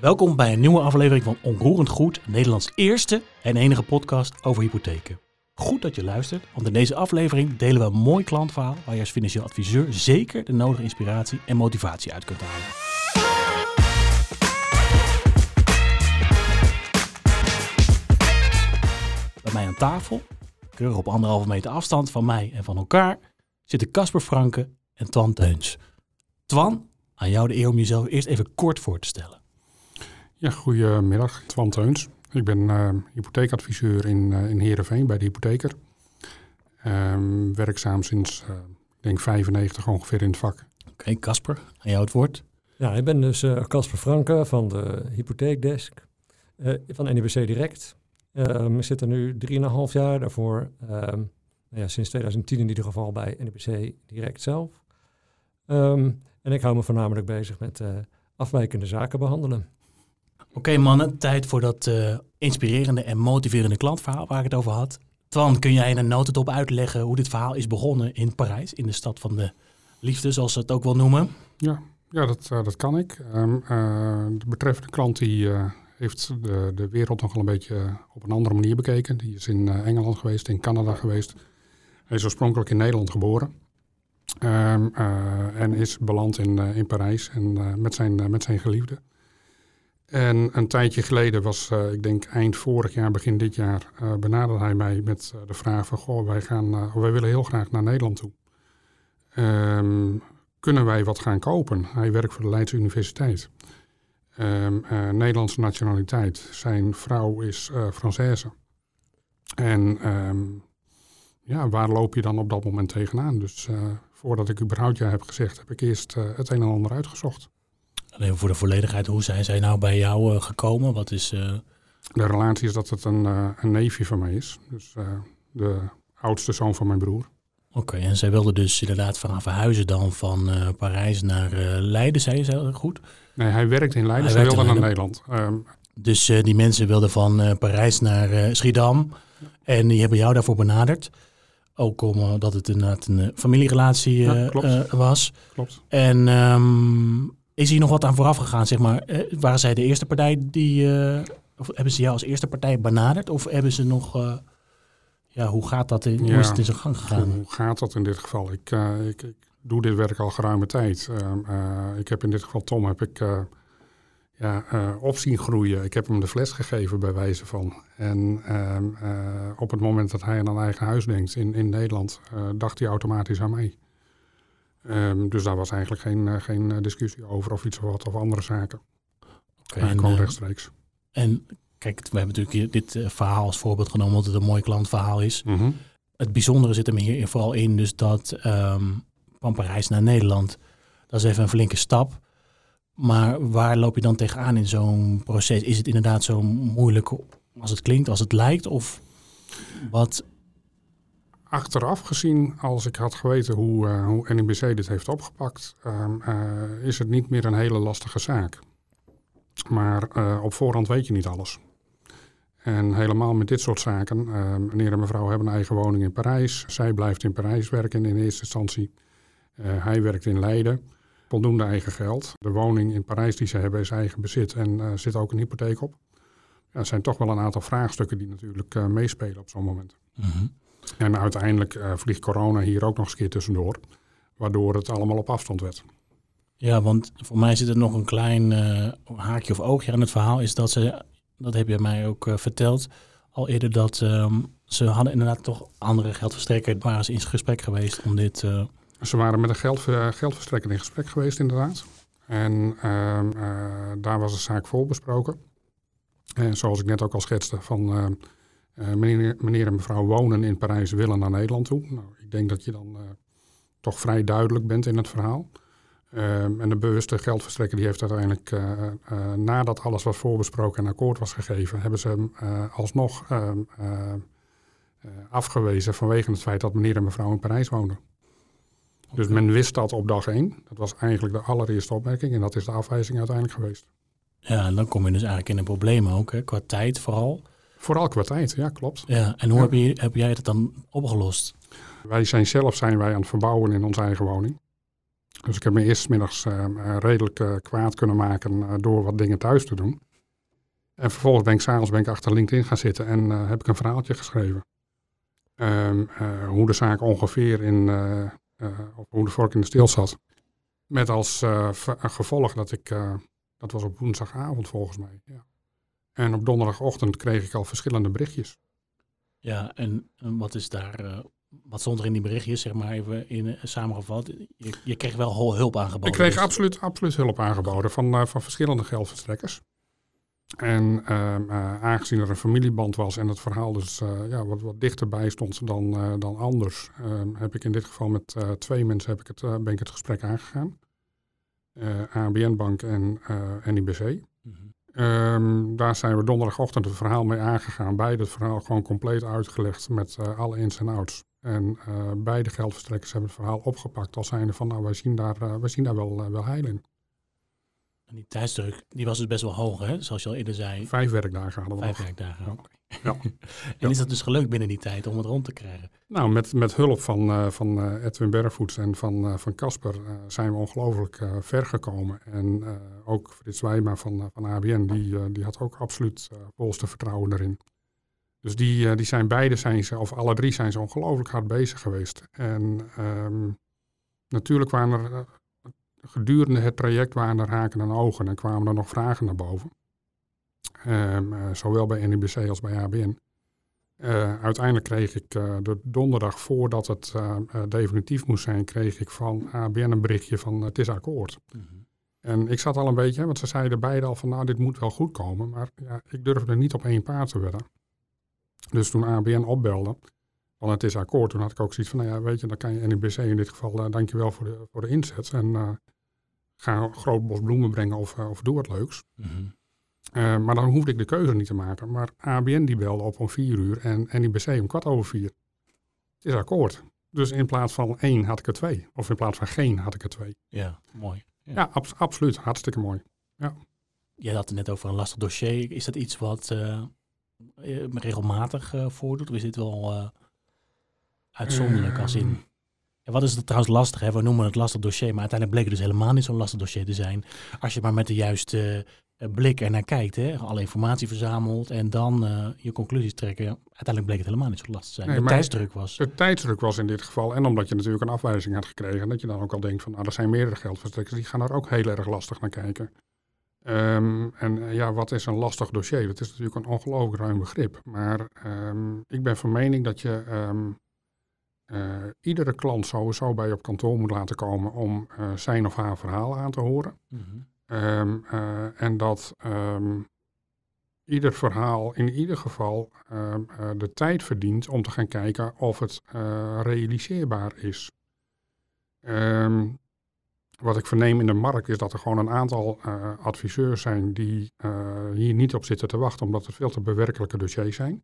Welkom bij een nieuwe aflevering van Onroerend Goed, Nederlands eerste en enige podcast over hypotheken. Goed dat je luistert, want in deze aflevering delen we een mooi klantverhaal waar je als financieel adviseur zeker de nodige inspiratie en motivatie uit kunt halen. Bij mij aan tafel, keurig op anderhalve meter afstand van mij en van elkaar, zitten Casper Franke en Twan Teuns. Twan, aan jou de eer om jezelf eerst even kort voor te stellen. Ja, goedemiddag. Twan Teuns. Ik ben uh, hypotheekadviseur in, uh, in Heerenveen bij de hypotheker. Um, werkzaam sinds, uh, ik denk 95 ongeveer in het vak. Oké, okay, Casper, aan jou het woord. Ja, ik ben dus Casper Franke van de hypotheekdesk van NIBC Direct. Um, ik zit er nu 3,5 jaar, daarvoor um, nou ja, sinds 2010 in ieder geval bij NIBC Direct zelf. en ik hou me voornamelijk bezig met afwijkende zaken behandelen. Oké mannen, tijd voor dat uh, inspirerende en motiverende klantverhaal waar ik het over had. Twan, kun jij in een notendop uitleggen hoe dit verhaal is begonnen in Parijs, in de stad van de liefde, zoals ze het ook wel noemen? Ja, ja dat, uh, dat kan ik. Um, de betreffende klant die heeft de, de wereld nog wel een beetje op een andere manier bekeken. Die is in Engeland geweest, in Canada geweest. Hij is oorspronkelijk in Nederland geboren. Um, en is beland in, in Parijs en, met, zijn, met zijn geliefde. En een tijdje geleden was, uh, ik denk eind vorig jaar, begin dit jaar, uh, benaderde hij mij met uh, de vraag van, goh, wij, gaan, wij willen heel graag naar Nederland toe. Um, kunnen wij wat gaan kopen? Hij werkt voor de Leidse Universiteit. Um, Nederlandse nationaliteit. Zijn vrouw is Française. En um, ja, waar loop je dan op dat moment tegenaan? Dus voordat ik überhaupt ja heb gezegd, heb ik eerst het een en ander uitgezocht. Alleen voor de volledigheid, hoe zijn zij nou bij jou uh, gekomen? Wat is, uh... De relatie is dat het een, uh, een neefje van mij is. Dus de oudste zoon van mijn broer. Oké, okay, en zij wilde dus inderdaad van verhuizen dan van Parijs naar Leiden, zei je goed? Nee, hij werkt in Leiden, hij wilde naar Nederland. Um, dus die mensen wilden van Parijs naar Schiedam en die hebben jou daarvoor benaderd. Ook omdat het inderdaad een familierelatie ja, klopt. was. Klopt. En um, is hier nog wat aan vooraf gegaan, zeg maar? Uh, waren zij de eerste partij die... Uh, of hebben ze jou als eerste partij benaderd? Of hebben ze nog... Uh, ja, hoe gaat dat in, ja, hoe is het in zijn gang gegaan? Hoe gaat dat in dit geval? Ik, ik, ik doe dit werk al geruime tijd. Ehm, ik heb in dit geval Tom heb ik ja, op zien groeien. Ik heb hem de fles gegeven bij wijze van. En ehm, op het moment dat hij aan een eigen huis denkt in, in Nederland... dacht hij automatisch aan mij. Um, dus daar was eigenlijk geen, uh, geen eh, discussie over of iets of wat of andere zaken. Okay, en, gewoon uh, rechtstreeks. En kijk, we hebben natuurlijk dit verhaal als voorbeeld genomen omdat het een mooi klantverhaal is. Mm -hmm. Het bijzondere zit er hier vooral in dus dat um, van Parijs naar Nederland, dat is even een flinke stap. Maar waar loop je dan tegenaan in zo'n proces? Is het inderdaad zo moeilijk als het klinkt, als het lijkt? Of wat Achteraf gezien, als ik had geweten hoe, uh, hoe NIBC dit heeft opgepakt, uh, uh, is het niet meer een hele lastige zaak. Maar eh, op voorhand weet je niet alles. En helemaal met dit soort zaken. meneer en mevrouw hebben een eigen woning in Parijs. Zij blijft in Parijs werken in eerste instantie. hij werkt in Leiden. Voldoende eigen geld. De woning in Parijs die ze hebben is eigen bezit en zit ook een hypotheek op. Er zijn toch wel een aantal vraagstukken die natuurlijk meespelen op zo'n moment. Mm. En uiteindelijk uh, vliegt corona hier ook nog eens een keer tussendoor, waardoor het allemaal op afstand werd. Ja, want voor mij zit er nog een klein uh, haakje of oogje aan het verhaal, is dat ze, dat heb je mij ook uh, verteld, al eerder dat um, ze hadden inderdaad toch andere geldverstrekker, waren ze in gesprek geweest om dit... Ze waren met een geld, geldverstrekker in gesprek geweest inderdaad. En ehm, daar was de zaak vol besproken. En zoals ik net ook al schetste, van uh, meneer, meneer, en mevrouw wonen in Parijs, willen naar Nederland toe. Nou, ik denk dat je dan uh, toch vrij duidelijk bent in het verhaal. Um, en de bewuste geldverstrekker die heeft uiteindelijk, uh, nadat alles was voorbesproken en akkoord was gegeven, hebben ze hem alsnog ehm, afgewezen vanwege het feit dat meneer en mevrouw in Parijs woonden. Okay. Dus men wist dat op dag één. Dat was eigenlijk de allereerste opmerking en dat is de afwijzing uiteindelijk geweest. Ja, en dan kom je dus eigenlijk in een probleem ook, hè, qua tijd vooral. Vooral qua tijd, ja, klopt. Ja, en hoe ja. heb, je, heb jij het dan opgelost? Wij zijn zelf zijn wij aan het verbouwen in onze eigen woning. Dus ik heb me eerst middags uh, redelijk kwaad kunnen maken door wat dingen thuis te doen. En vervolgens ben ik s'avonds ben ik achter LinkedIn gaan zitten en heb ik een verhaaltje geschreven. Um, hoe de zaak ongeveer in, hoe de vork in de steel zat. Met als gevolg dat ik, dat was op woensdagavond volgens mij. Ja. En op donderdagochtend kreeg ik al verschillende berichtjes. Ja, en, wat is daar, wat stond er in die berichtjes, zeg maar even in, samengevat? Je, je kreeg wel hulp aangeboden. Ik kreeg absoluut, absoluut hulp aangeboden van, van verschillende geldverstrekkers. En ehm, eh, aangezien er een familieband was en het verhaal dus ja, wat, wat dichterbij stond dan, dan anders, ehm, heb ik in dit geval met twee mensen heb ik het, ben ik het gesprek aangegaan. ABN Bank en NIBC. Um, daar zijn we donderdagochtend het verhaal mee aangegaan. Beide het verhaal gewoon compleet uitgelegd met alle ins en outs. En beide geldverstrekkers hebben het verhaal opgepakt als zijnde van nou wij zien daar, wij zien daar wel, wel heil in. En die tijdsdruk, die was dus best wel hoog, hè? zoals je al eerder zei. Vijf werkdagen hadden we Vijf werkdagen, ja. Ja. en is dat dus gelukt binnen die tijd om het rond te krijgen? Nou, met, met hulp van, uh, van uh, Edwin Bergvoets en van uh, van Casper zijn we ongelooflijk ver gekomen. En ook Frits Wijma van, van ABN, die, die had ook absoluut volste vertrouwen erin. Dus die, die zijn beide, zijn ze, of alle drie zijn ze ongelooflijk hard bezig geweest. En um, natuurlijk waren er gedurende het traject waren er haken en ogen en kwamen er nog vragen naar boven. Um, uh, zowel bij NIBC als bij ABN. Uh, eh, uiteindelijk kreeg ik uh, de donderdag voordat het definitief moest zijn, kreeg ik van ABN een berichtje van het is akkoord. Mm -hmm. En ik zat al een beetje, want ze zeiden beide al van nou dit moet wel goed komen, maar ja, ik durfde niet op één paard te wedden. Dus toen ABN opbelde, van het is akkoord, toen had ik ook zoiets van nou ja weet je, dan kan je NIBC in dit geval, dankjewel voor de, voor de inzet. En ga een groot bos bloemen brengen of, eh, of doe wat leuks. Mhm. Eh, maar dan hoefde ik de keuze niet te maken. Maar ABN die belde op om vier uur en NIBC om kwart over vier. Het is akkoord. Dus in plaats van één had ik er twee. Of in plaats van geen had ik er twee. Ja, mooi. Ja, absoluut. Hartstikke mooi. Ja. Jij had het net over een lastig dossier. Is dat iets wat uh, regelmatig voordoet? Of is dit wel uitzonderlijk als in... Ja, wat is het trouwens lastig? Hè? We noemen het lastig dossier, maar uiteindelijk bleek het dus helemaal niet zo'n lastig dossier te zijn. Als je maar met de juiste blik er naar kijkt, hè? alle informatie verzamelt en dan uh, je conclusies trekken. Uiteindelijk bleek het helemaal niet zo lastig te zijn. de tijdsdruk was. De tijdsdruk was in dit geval. En omdat je natuurlijk een afwijzing had gekregen. Dat je dan ook al denkt van, nou, er zijn meerdere geldverstrekkers. Die gaan er ook heel erg lastig naar kijken. Um, en uh, ja, wat is een lastig dossier? Dat is natuurlijk een ongelooflijk ruim begrip. Maar um, ik ben van mening dat je um, uh, iedere klant sowieso bij je op kantoor moet laten komen om uh, zijn of haar verhaal aan te horen. Mm -hmm. Um, uh, en dat um, ieder verhaal in ieder geval um, de tijd verdient om te gaan kijken of het realiseerbaar is. wat ik verneem in de markt is dat er gewoon een aantal adviseurs zijn die hier niet op zitten te wachten, omdat het veel te bewerkelijke dossiers zijn.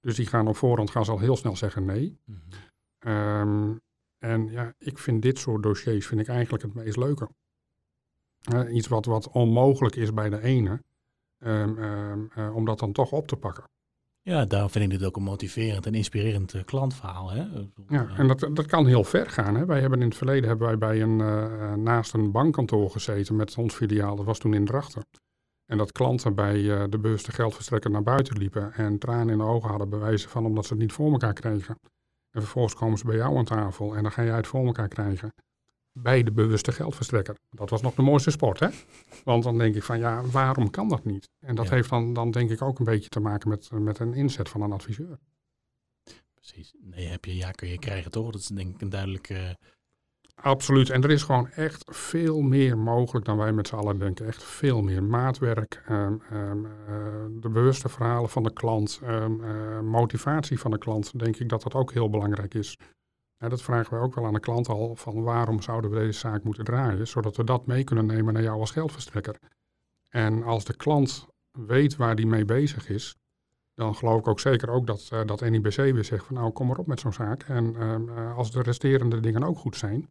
Dus die gaan op voorhand gaan ze al heel snel zeggen nee. Mm -hmm. Um, en ja, ik vind dit soort dossiers vind ik eigenlijk het meest leuke. Uh, iets wat, wat onmogelijk is bij de ene, um, um, uh, om dat dan toch op te pakken. Ja, daar vind ik dit ook een motiverend en inspirerend uh, klantverhaal. Hè? Ja, en dat, dat kan heel ver gaan. Hè? Wij hebben in het verleden hebben wij bij een, naast een bankkantoor gezeten met ons filiaal. Dat was toen in Drachten. En dat klanten bij de bewuste geldverstrekker naar buiten liepen en tranen in de ogen hadden bewijzen van omdat ze het niet voor elkaar kregen. En vervolgens komen ze bij jou aan tafel en dan ga jij het voor elkaar krijgen. Bij de bewuste geldverstrekker. Dat was nog de mooiste sport, hè? Want dan denk ik van ja, waarom kan dat niet? En dat heeft dan, dan denk ik ook een beetje te maken met, met een inzet van een adviseur. Precies. Nee, heb je ja, kun je krijgen toch? Dat is denk ik een duidelijke Absoluut. En er is gewoon echt veel meer mogelijk dan wij met z'n allen denken. Echt veel meer maatwerk, um, um, uh, de bewuste verhalen van de klant, um, uh, motivatie van de klant. Denk ik dat dat ook heel belangrijk is. Ja, dat vragen wij ook wel aan de klant al, van waarom zouden we deze zaak moeten draaien, zodat we dat mee kunnen nemen naar jou als geldverstrekker. En als de klant weet waar die mee bezig is, dan geloof ik ook zeker ook dat, uh, dat NIBC weer zegt van nou kom maar op met zo'n zaak. En uh, als de resterende dingen ook goed zijn,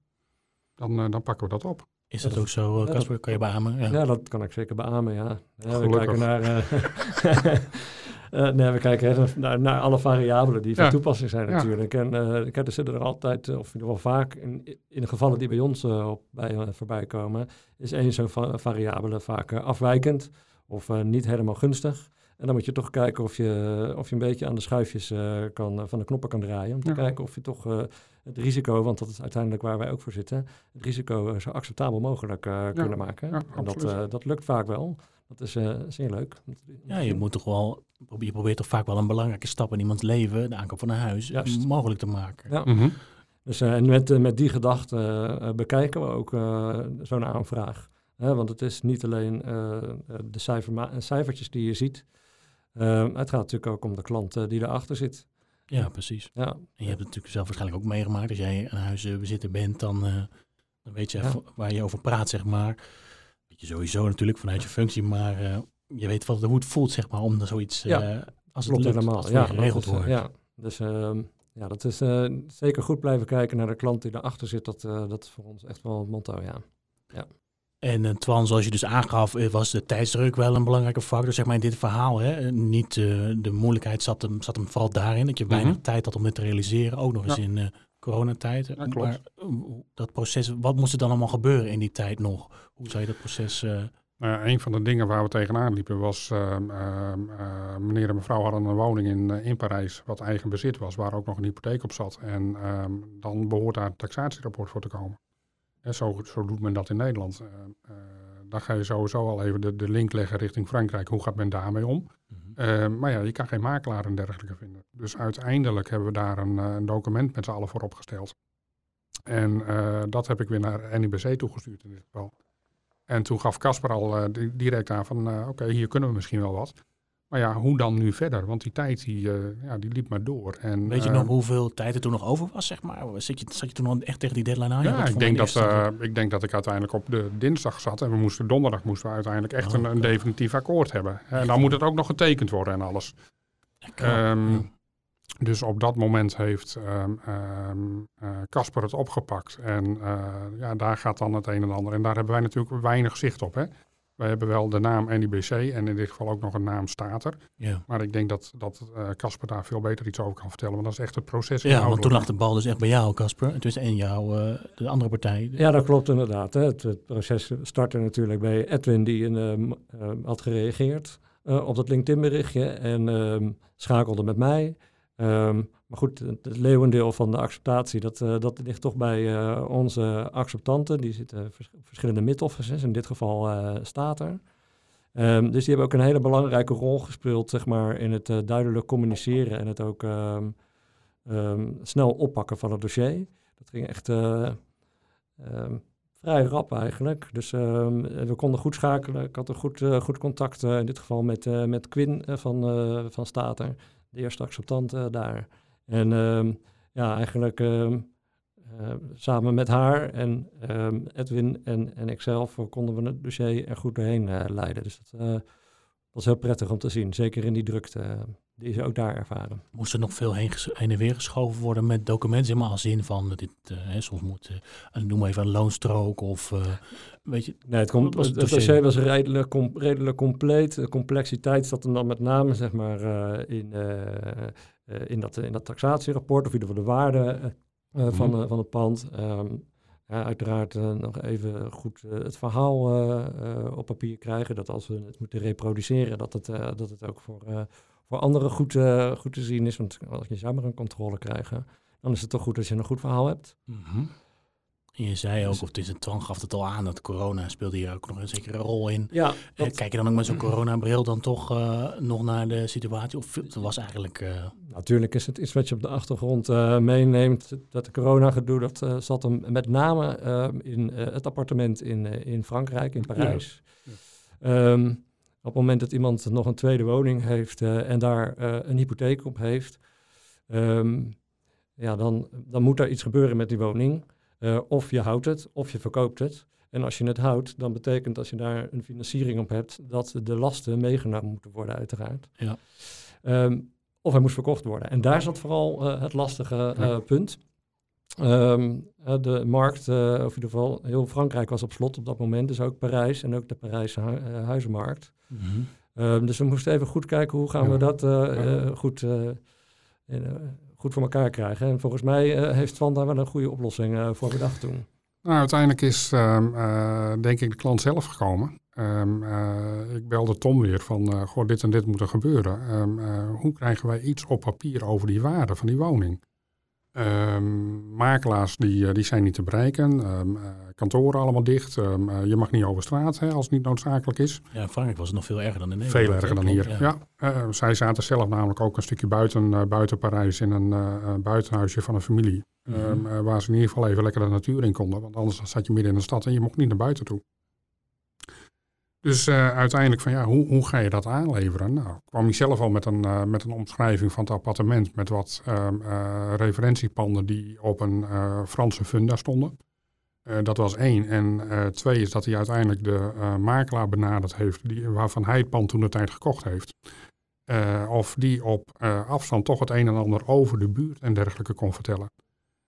dan, uh, dan pakken we dat op. Is dat, ook zo, Casper? Kan je beamen? Ja. ja. dat kan ik zeker beamen, ja. ja we kijken naar... Uh, nee, we kijken echt naar, naar alle variabelen die van toepassing zijn natuurlijk. En uh, kijk, er zitten er altijd, of in ieder geval vaak, in, in de gevallen die bij ons op, bij, voorbij komen, is één zo'n va variabele vaak afwijkend of niet helemaal gunstig. En dan moet je toch kijken of je, of je een beetje aan de schuifjes uh, kan, van de knoppen kan draaien. Om te Ja. kijken of je toch uh, het risico, want dat is uiteindelijk waar wij ook voor zitten, het risico zo acceptabel mogelijk uh, kunnen maken. ja, en dat, uh, dat lukt vaak wel. Dat is uh, zeer leuk. Ja, je moet toch wel, je probeert toch vaak wel een belangrijke stap in iemands leven, de aankoop van een huis, Juist. mogelijk te maken. Ja. Mhm. Dus uh, en met, uh, met die gedachte uh, bekijken we ook zo'n aanvraag. Hè, want het is niet alleen de cijfer cijfertjes die je ziet. Ehm, het gaat natuurlijk ook om de klant die erachter zit. Ja, precies. Ja. En je hebt het natuurlijk zelf waarschijnlijk ook meegemaakt. Als jij een huisbezitter bent, dan, uh, dan weet je Ja. waar je over praat, zeg maar. Weet je sowieso natuurlijk vanuit je functie, maar uh, je weet wat, hoe het voelt, zeg maar, om zoiets, Ja. uh, als het lukt, helemaal. als het ja, geregeld wordt. Ja, dus uh, ja, dat is uh, zeker goed blijven kijken naar de klant die erachter zit. Dat, uh, dat is voor ons echt wel het motto, ja. ja. En uh, Twan, zoals je dus aangaf, was de tijdsdruk wel een belangrijke factor, zeg maar, in dit verhaal. Hè? Niet uh, de moeilijkheid zat hem, zat hem vooral daarin, dat je weinig Mhm. tijd had om dit te realiseren. Ook nog eens Ja. in coronatijd. Ja, klopt. Maar dat proces, wat moest er dan allemaal gebeuren in die tijd nog? Hoe zou je dat proces... uh, een van de dingen waar we tegenaan liepen was, uh, uh, meneer en mevrouw hadden een woning in, in Parijs wat eigen bezit was, waar ook nog een hypotheek op zat. En um, dan behoort daar een taxatierapport voor te komen. En zo, zo doet men dat in Nederland. Uh, dan ga je sowieso al even de, de link leggen richting Frankrijk. Hoe gaat men daarmee om? Mm-hmm. maar ja, je kan geen makelaar en dergelijke vinden. Dus uiteindelijk hebben we daar een, eh, een document met z'n allen voor opgesteld. En dat heb ik weer naar NIBC toegestuurd in dit geval. En toen gaf Casper al uh, direct aan van, oké, okay, hier kunnen we misschien wel wat. Maar ja, hoe dan nu verder? Want die tijd die, uh, ja, die liep maar door. En, Weet je nog hoeveel tijd er toen nog over was, zeg maar? Zat je, zat je toen nog echt tegen die deadline aan? Ja, ik denk, dat, uh, ik denk dat ik uiteindelijk op de dinsdag zat. En we moesten donderdag moesten we uiteindelijk echt Oh, een, een, definitief akkoord hebben. En dan moet het ook nog getekend worden en alles. Um, dus op dat moment heeft Casper um, um, het opgepakt. En uh, ja, daar gaat dan het een en ander. En daar hebben wij natuurlijk weinig zicht op. Hè? Wij hebben wel de naam NIBC en in dit geval ook nog een naam Stater. Ja. Maar ik denk dat Casper uh, daar veel beter iets over kan vertellen. Want dat is echt het proces. Ja, want toen lag de bal dus echt bij jou, Casper. Dus en jou, uh, de andere partij. Ja, dat klopt inderdaad. Hè. Het, het, proces startte natuurlijk bij Edwin, die in, uh, had gereageerd op dat LinkedIn-berichtje. En um, schakelde met mij. Um, maar goed, het leeuwendeel van de acceptatie, dat, uh, dat ligt toch bij uh, onze acceptanten. Die zitten vers verschillende mid-offices, in dit geval uh, staat er. Um, dus die hebben ook een hele belangrijke rol gespeeld zeg maar, in het duidelijk communiceren en het ook um, snel oppakken van het dossier. Dat ging echt vrij rap eigenlijk. Dus we konden goed schakelen. Ik had een goed, goed contact in dit geval met, met Quinn van, van Stater, de eerste acceptant daar. En um, ja, eigenlijk um, uh, samen met haar en um, Edwin en, en ikzelf konden we het dossier er goed doorheen uh, leiden. Dus dat uh, was heel prettig om te zien, zeker in die drukte die ze ook daar ervaren. Moest er nog veel heen, heen en weer geschoven worden met documenten, maar als zin van dit, hè, soms moet, noem even een loonstrook of weet je. Nee, het, kom, was het, het dossier was redelijk, com, redelijk compleet. De complexiteit zat hem dan met name zeg maar in uh, in, dat, in dat taxatierapport, of in ieder geval de waarde uh, van, mm. van het pand. Um, ja, uiteraard uh, nog even goed het verhaal op papier krijgen. Dat als we het moeten reproduceren, dat het, dat het ook voor, voor anderen goed, goed te zien is. Want als je zou maar een controle krijgen, dan is het toch goed als je een goed verhaal hebt. Mm -hmm. En je zei ook, of het is een Twan gaf het al aan, dat corona speelde hier ook nog een zekere rol in. Ja, dat... Kijk je dan ook met zo'n coronabril dan toch uh, nog naar de situatie? Of dat was eigenlijk... Uh... Natuurlijk is het iets wat je op de achtergrond uh, meeneemt. Dat de corona-gedoe, dat zat hem met name in het appartement in, in Frankrijk, in Parijs. Ja. Um, op het moment dat iemand nog een tweede woning heeft en daar een hypotheek op heeft... Um, ja, dan, dan moet er iets gebeuren met die woning... Uh, of je houdt het, of je verkoopt het. En als je het houdt, dan betekent als je daar een financiering op hebt, dat de lasten meegenomen moeten worden, uiteraard. Ja. Um, of hij moest verkocht worden. En daar zat vooral uh, het lastige uh, punt. Um, de markt, of in ieder geval heel Frankrijk was op slot op dat moment, dus ook Parijs en ook de Parijse hu huizenmarkt. Mm -hmm. Ehm, dus we moesten even goed kijken hoe gaan Ja. we dat eh, Ja. eh, goed, eh, in, goed voor elkaar krijgen. En volgens mij heeft Twan daar wel een goede oplossing voor bedacht toen. Nou, uiteindelijk is ehm, eh, denk ik de klant zelf gekomen. Ehm, eh, ik belde Tom weer van, goh, dit en dit moet er gebeuren. Hoe krijgen wij iets op papier over die waarde van die woning? Ehm, makelaars die, eh, die zijn niet te bereiken. Ehm, eh, kantoren allemaal dicht. Ehm, eh, je mag niet over straat hè, als het niet noodzakelijk is. Ja, in Frankrijk was het nog veel erger dan in Nederland. Veel erger dan hier. Ja. zij zaten zelf namelijk ook een stukje buiten, eh, buiten Parijs in een buitenhuisje van een familie. Mhm. Waar ze in ieder geval even lekker de natuur in konden. Want anders zat je midden in de stad en je mocht niet naar buiten toe. Dus eh, uiteindelijk van ja, hoe, hoe ga je dat aanleveren? Nou, kwam hij zelf al met een, eh, met een omschrijving van het appartement met wat ehm, eh, referentiepanden die op een Franse funda stonden. Dat was één. En twee is dat hij uiteindelijk de makelaar benaderd heeft, die, waarvan hij het pand toen de tijd gekocht heeft. Of die op afstand toch het een en ander over de buurt en dergelijke kon vertellen.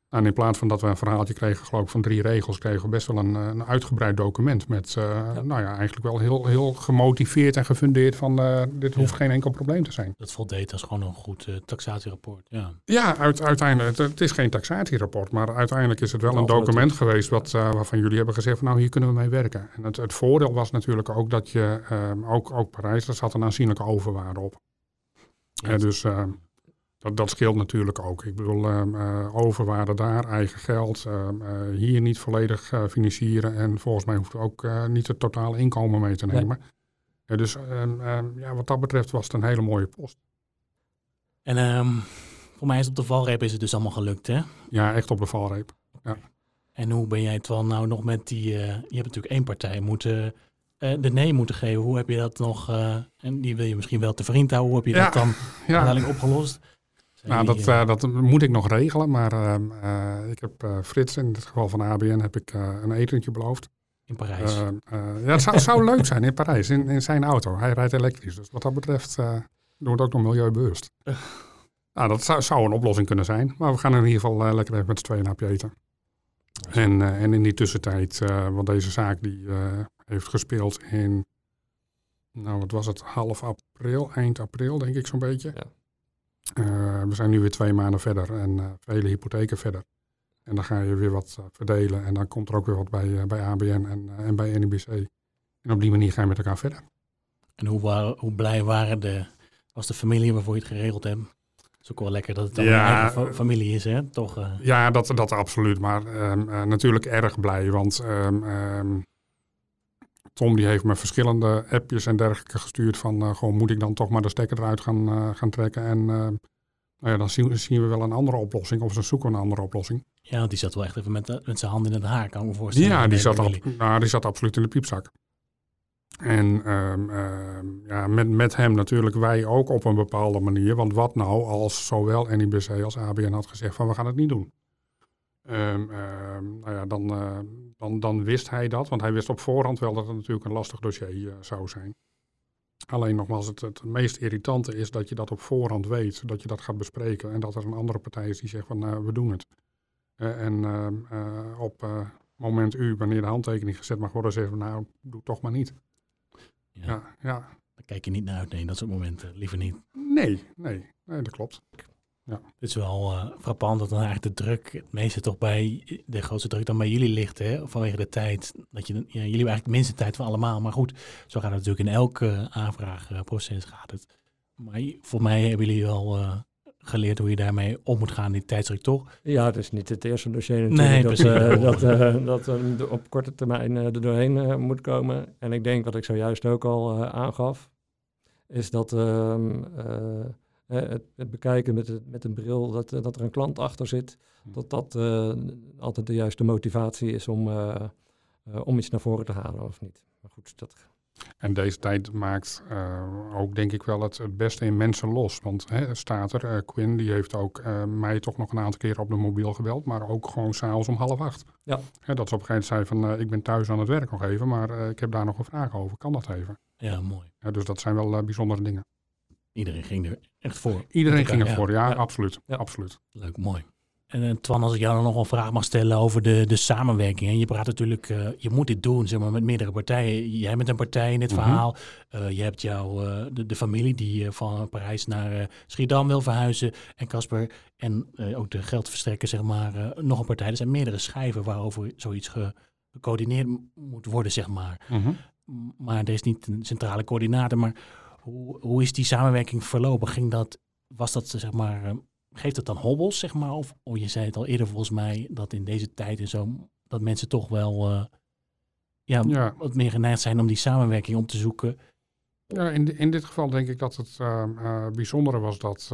En in plaats van dat we een verhaaltje kregen, geloof ik, van drie regels, kregen we best wel een, eh, een uitgebreid document met, eh, Ja. nou ja, eigenlijk wel heel, heel gemotiveerd en gefundeerd van, eh, dit Ja. hoeft geen enkel probleem te zijn. Dat voldeed als gewoon een goed taxatierapport. Ja. Ja, uit, uiteindelijk, het, het is geen taxatierapport, maar uiteindelijk is het wel Een document geweest wat, waarvan jullie hebben gezegd van nou hier kunnen we mee werken. En het, het voordeel was natuurlijk ook dat je, ehm, ook, ook Parijs, daar zat een aanzienlijke overwaarde op. Ja, dus ehm, dat, dat scheelt natuurlijk ook. Ik bedoel, ehm, eh, overwaarde daar, eigen geld, ehm, eh, hier niet volledig eh, financieren en volgens mij hoeft ook niet het totale inkomen mee te nemen. Dus ehm, ja, wat dat betreft was het een hele mooie post. En voor mij is op de valreep is het dus allemaal gelukt, hè? Ja, echt op de valreep. En hoe ben jij het wel nou nog met die... je hebt natuurlijk één partij moeten... de nee moeten geven. Hoe heb je dat nog... en die wil je misschien wel te vriend houden. Hoe heb je Ja, dat dan Ja, uiteindelijk opgelost? Nou, dat, eh, eh, dat moet ik nog regelen, maar ehm, eh, ik heb Frits, in dit geval van ABN, heb ik een etentje beloofd. in Parijs. Eh, eh, ja, het zou, zou leuk zijn in Parijs, in, in zijn auto. Hij rijdt elektrisch, dus wat dat betreft doen we het ook nog milieubewust. nou, dat zou, zou een oplossing kunnen zijn, maar we gaan in ieder geval lekker even met z'n tweeën een hapje eten. En, en in die tussentijd, want deze zaak die heeft gespeeld in, nou wat was het, half april, eind april denk ik zo'n beetje. Ja. Eh, we zijn nu weer twee maanden verder en eh, vele hypotheken verder. En dan ga je weer wat eh, verdelen en dan komt er ook weer wat bij, eh, bij ABN en, eh, en bij NIBC. En op die manier ga je met elkaar verder. En hoe, hoe blij waren de, was de familie waarvoor je het geregeld hebt? Het is ook wel lekker dat het dan Ja, een eigen fa- familie is, hè? Toch? eh, Ja, dat, dat absoluut. Maar ehm, eh, natuurlijk erg blij, want ehm, ehm, Tom die heeft me verschillende appjes en dergelijke gestuurd van, eh, gewoon moet ik dan toch maar de stekker eruit gaan, eh, gaan trekken en ehm, nou ja, dan zien, we- zien we wel een andere oplossing of ze zoeken een andere oplossing. ja, want die zat wel echt even met, met zijn handen in het haar, kan ik me voorstellen. Ja, die zat, ab- nou, die zat absoluut in de piepzak. En ehm, ehm, ja, met, met hem natuurlijk wij ook op een bepaalde manier. Want wat nou als zowel NIBC als ABN had gezegd van we gaan het niet doen. Ehm, ehm, nou ja, dan, eh, dan, dan wist hij dat, want hij wist op voorhand wel dat het natuurlijk een lastig dossier eh, zou zijn. Alleen nogmaals, het, het meest irritante is dat je dat op voorhand weet, dat je dat gaat bespreken en dat er een andere partij is die zegt van eh, we doen het. Eh, en ehm, eh, op moment U, wanneer de handtekening gezet mag worden, zeggen we nou, doe toch maar niet. Ja, Ja, ja. Daar kijk je niet naar uit, nee, dat soort momenten. Liever niet. Nee, nee, nee, dat klopt. Het is wel eh, frappant dat dan eigenlijk de druk, het meeste toch bij, de grootste druk dan bij jullie ligt, hè? vanwege de tijd. Dat je, ja, jullie hebben eigenlijk de minste tijd van allemaal. Maar goed, zo gaat het natuurlijk in elk eh, aanvraagproces gaat het. Maar voor mij hebben jullie wel eh, geleerd hoe je daarmee om moet gaan, die tijdsdruk toch? Ja, het is niet het eerste dossier natuurlijk Nee, dat, eh, dat, eh, dat op korte termijn eh, er doorheen eh, moet komen. En ik denk wat ik zojuist ook al eh, aangaf, is dat ehm, eh, eh, het, het bekijken met, met een bril, dat, eh, dat er een klant achter zit, dat dat eh, altijd de juiste motivatie is om, eh, eh, om iets naar voren te halen of niet. Maar goed, dat, En deze tijd maakt eh, ook denk ik wel het, het beste in mensen los. Want hè, staat er, eh, Quinn die heeft ook eh, mij toch nog een aantal keer op de mobiel gebeld, maar ook gewoon s'avonds om half acht. Ja. Hè, dat ze op een gegeven moment zei van eh, ik ben thuis aan het werk nog even, maar eh, ik heb daar nog een vraag over, kan dat even? Ja, mooi. Ja, dus dat zijn wel bijzondere dingen. Iedereen ging er echt voor. Iedereen ging elkaar, ervoor, ja, Ja. absoluut. Ja. absoluut. Leuk, mooi. En uh, Twan, als ik jou dan nog een vraag mag stellen over de, de samenwerking. En je praat natuurlijk, uh, je moet dit doen zeg maar, met meerdere partijen. Jij bent een partij in dit Mhm. verhaal. Uh, je hebt jouw, de, de familie die van Parijs naar Schiedam wil verhuizen. En Casper en ook de geldverstrekker, zeg maar, nog een partij. Er zijn meerdere schijven waarover zoiets ge, gecoördineerd moet worden, zeg maar. Mhm. Maar er is niet een centrale coördinator. Maar hoe, hoe is die samenwerking verlopen? Ging dat, was dat, zeg maar geeft het dan hobbels, zeg maar? Of oh, je zei het al eerder volgens mij, dat in deze tijd en zo, dat mensen toch wel uh, ja, ja, wat meer geneigd zijn om die samenwerking op te zoeken. Ja, in, in dit geval denk ik dat het uh, uh, bijzondere was dat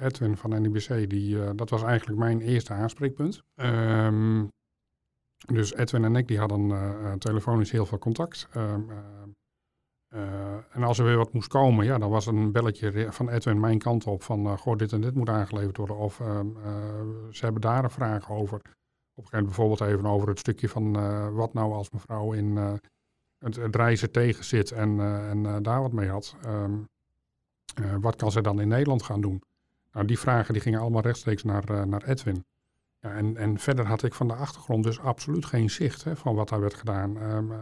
Edwin van NIBC, die, dat was eigenlijk mijn eerste aanspreekpunt. Um, dus Edwin en ik die hadden telefonisch heel veel contact. Um, uh, en als er weer wat moest komen, ja, dan was een belletje van Edwin mijn kant op van, uh, goh, dit en dit moet aangeleverd worden. Of uh, ze hebben daar een vraag over. Op een gegeven moment bijvoorbeeld even over het stukje van wat nou als mevrouw in het, het, reizen tegen zit en, daar wat mee had. Um, wat kan ze dan in Nederland gaan doen? Nou, die vragen die gingen allemaal rechtstreeks naar, naar Edwin. Ja, en, en verder had ik van de achtergrond dus absoluut geen zicht hè, van wat daar werd gedaan. Um,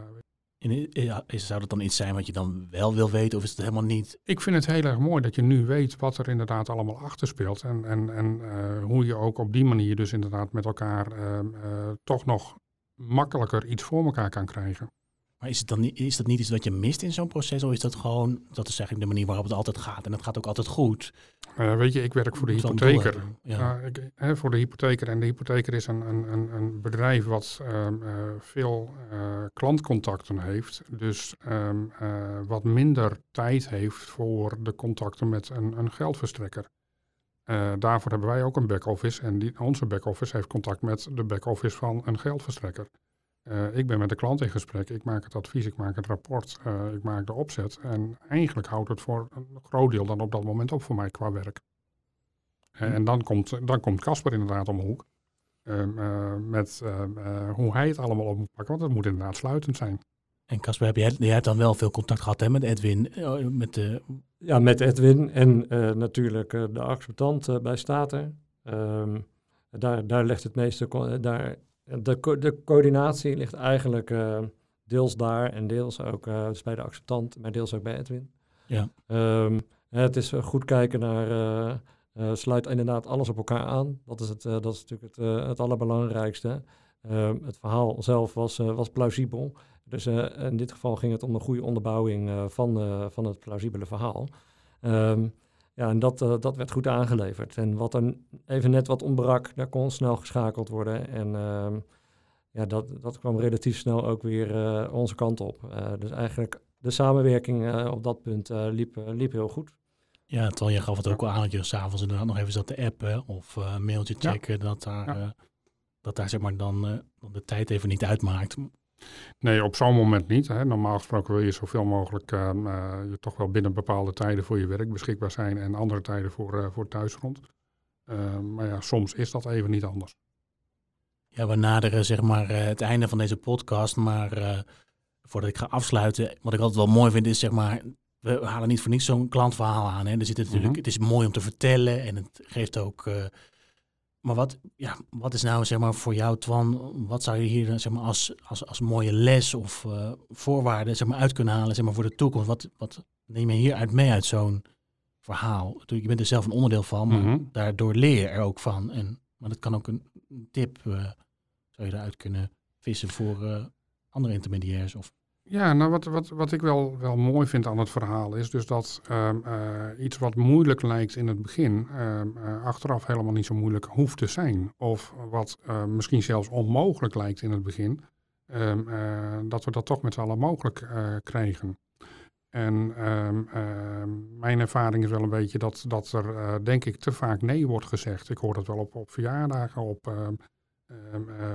ja, zou dat dan iets zijn wat je dan wel wil weten of is het helemaal niet? Ik vind het heel erg mooi dat je nu weet wat er inderdaad allemaal achter speelt. En, en, en uh, hoe je ook op die manier dus inderdaad met elkaar uh, uh, toch nog makkelijker iets voor elkaar kan krijgen. Maar is, het dan, is dat niet iets wat je mist in zo'n proces? Of is dat gewoon, dat is eigenlijk de manier waarop het altijd gaat. En het gaat ook altijd goed. Uh, weet je, ik werk voor de hypotheker. Ja. Uh, ik, hè, voor de hypotheker. En de hypotheker is een, een, een bedrijf wat um, uh, veel klantcontacten heeft. Dus um, wat minder tijd heeft voor de contacten met een, een geldverstrekker. Daarvoor hebben wij ook een back-office. En die, onze back-office heeft contact met de back-office van een geldverstrekker. Uh, ik ben met de klant in gesprek, ik maak het advies, ik maak het rapport, uh, ik maak de opzet. En eigenlijk houdt het voor een groot deel dan op dat moment op voor mij qua werk. Uh, en dan komt, dan komt Casper inderdaad om de hoek. met hoe hij het allemaal op moet pakken, want het moet inderdaad sluitend zijn. En Casper, heb jij, jij hebt dan wel veel contact gehad hè, met Edwin? Met de... Ja, met Edwin en natuurlijk de acceptant bij Stater. Um, daar, daar ligt het meeste, daar de, co de, coördinatie ligt eigenlijk uh, deels daar en deels ook uh, dus bij de acceptant, maar deels ook bij Edwin. Ja. Um, het is goed kijken naar, sluit inderdaad alles op elkaar aan. Dat is, het, dat is natuurlijk het, het allerbelangrijkste. Um, het verhaal zelf was, was plausibel. Dus in dit geval ging het om een goede onderbouwing van, van het plausibele verhaal. Um, ja, en dat, uh, dat werd goed aangeleverd. En wat er even net wat ontbrak, daar kon snel geschakeld worden. En uh, ja, dat, dat kwam relatief snel ook weer uh, onze kant op. Uh, dus eigenlijk de samenwerking op dat punt liep, liep heel goed. Ja, terwijl je gaf het ook al aan dat je s'avonds inderdaad nog even zat te appen of een mailtje checken. Ja. Dat, daar, ja. dat daar zeg maar dan de tijd even niet uitmaakt. Nee, op zo'n moment niet. Hè. Normaal gesproken wil je zoveel mogelijk uh, uh, je toch wel binnen bepaalde tijden voor je werk beschikbaar zijn en andere tijden voor, uh, voor thuisgrond. maar ja, soms is dat even niet anders. Ja, we naderen zeg maar het einde van deze podcast, maar voordat ik ga afsluiten, wat ik altijd wel mooi vind is zeg maar, we halen niet voor niets zo'n klantverhaal aan. Hè. Er zit natuurlijk, mm -hmm. Het is mooi om te vertellen en het geeft ook maar wat, ja, wat is nou zeg maar, voor jou, Twan, wat zou je hier zeg maar, als, als, als mooie les of uh, voorwaarden zeg maar, uit kunnen halen zeg maar, voor de toekomst? Wat, wat neem je hieruit mee uit zo'n verhaal? Je bent er zelf een onderdeel van, maar mm -hmm. daardoor leer je er ook van. En, maar dat kan ook een, tip, uh, zou je eruit kunnen vissen voor uh, andere intermediairs? Of... Ja, nou wat, wat, wat ik wel, wel mooi vind aan het verhaal is dus dat um, uh, iets wat moeilijk lijkt in het begin, um, uh, achteraf helemaal niet zo moeilijk hoeft te zijn. Of wat uh, misschien zelfs onmogelijk lijkt in het begin, um, dat we dat toch met z'n allen mogelijk krijgen. En mijn ervaring is wel een beetje dat, dat er denk ik te vaak nee wordt gezegd. Ik hoor dat wel op, op verjaardagen, op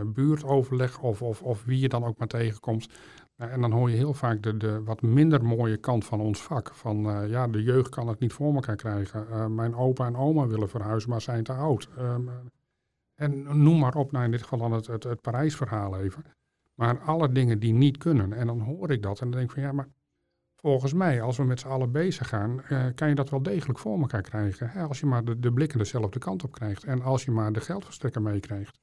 buurtoverleg of, of, of wie je dan ook maar tegenkomt. En dan hoor je heel vaak de, de wat minder mooie kant van ons vak. Van uh, ja, de jeugd kan het niet voor elkaar krijgen. Uh, mijn opa en oma willen verhuizen, maar zijn te oud. Um, en noem maar op, nou in dit geval dan het, het, Parijs-verhaal even. Maar alle dingen die niet kunnen. En dan hoor ik dat en dan denk ik van ja, maar volgens mij, als we met z'n allen bezig gaan, eh, kan je dat wel degelijk voor elkaar krijgen. Hè? Als je maar de, de blikken dezelfde kant op krijgt en als je maar de geldverstrekker meekrijgt.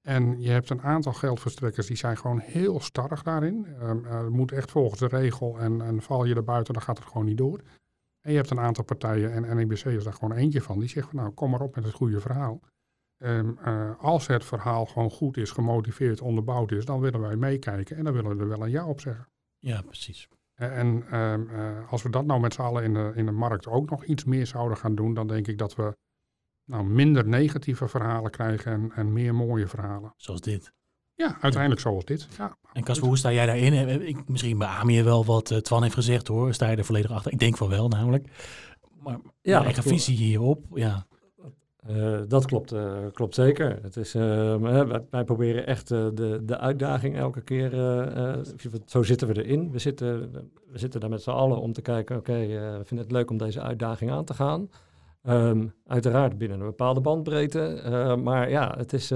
En je hebt een aantal geldverstrekkers die zijn gewoon heel starrig daarin. Um, uh, het moet echt volgens de regel en, en val je er buiten, dan gaat het gewoon niet door. En je hebt een aantal partijen, en NEBC is daar gewoon eentje van, die zegt van nou kom maar op met het goede verhaal. Um, uh, als het verhaal gewoon goed is, gemotiveerd, onderbouwd is, dan willen wij meekijken en dan willen we er wel een ja op zeggen. Ja, precies. En um, uh, als we dat nou met z'n allen in de, in de markt ook nog iets meer zouden gaan doen, dan denk ik dat we nou, minder negatieve verhalen krijgen en, en meer mooie verhalen. Zoals dit. Ja, uiteindelijk zoals dit. Ja, en Casper, hoe sta jij daarin? Ik, misschien beaam je wel wat uh, Twan heeft gezegd hoor. Sta je er volledig achter? Ik denk van wel namelijk. Maar ja, eigen visie hierop, ja. Uh, dat klopt, uh, klopt zeker. Het is, uh, wij, wij, proberen echt de, de uitdaging elke keer. zo zitten we erin. We zitten, we zitten daar met z'n allen om te kijken. Oké, okay, we vinden het leuk om deze uitdaging aan te gaan. Um, uiteraard binnen een bepaalde bandbreedte. maar ja, het is.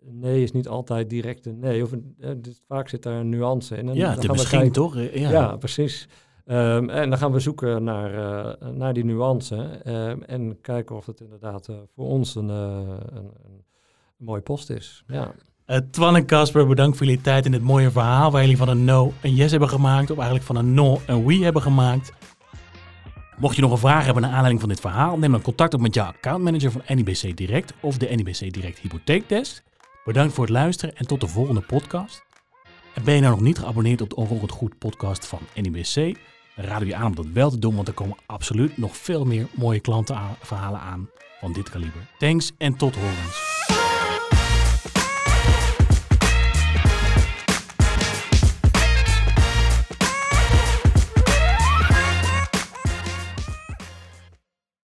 nee is niet altijd direct een nee. Of een, vaak zit daar een nuance in. En ja, het misschien toch? Ja, ja precies. Um, en dan gaan we zoeken naar, uh, naar die nuance en kijken of het inderdaad voor ons een, een, een, mooie post is. Ja. Twan en Casper, bedankt voor jullie tijd in dit mooie verhaal waar jullie van een no een yes hebben gemaakt, of eigenlijk van een no een we hebben gemaakt. Mocht je nog een vraag hebben naar aanleiding van dit verhaal, neem dan contact op met jouw accountmanager van NIBC Direct of de NIBC Direct Hypotheekdesk. Bedankt voor het luisteren en tot de volgende podcast. En ben je nou nog niet geabonneerd op de Ongehoord Goed podcast van NIBC? Dan raden we je aan om dat wel te doen, want er komen absoluut nog veel meer mooie klantenverhalen aan van dit kaliber. Thanks en tot horens.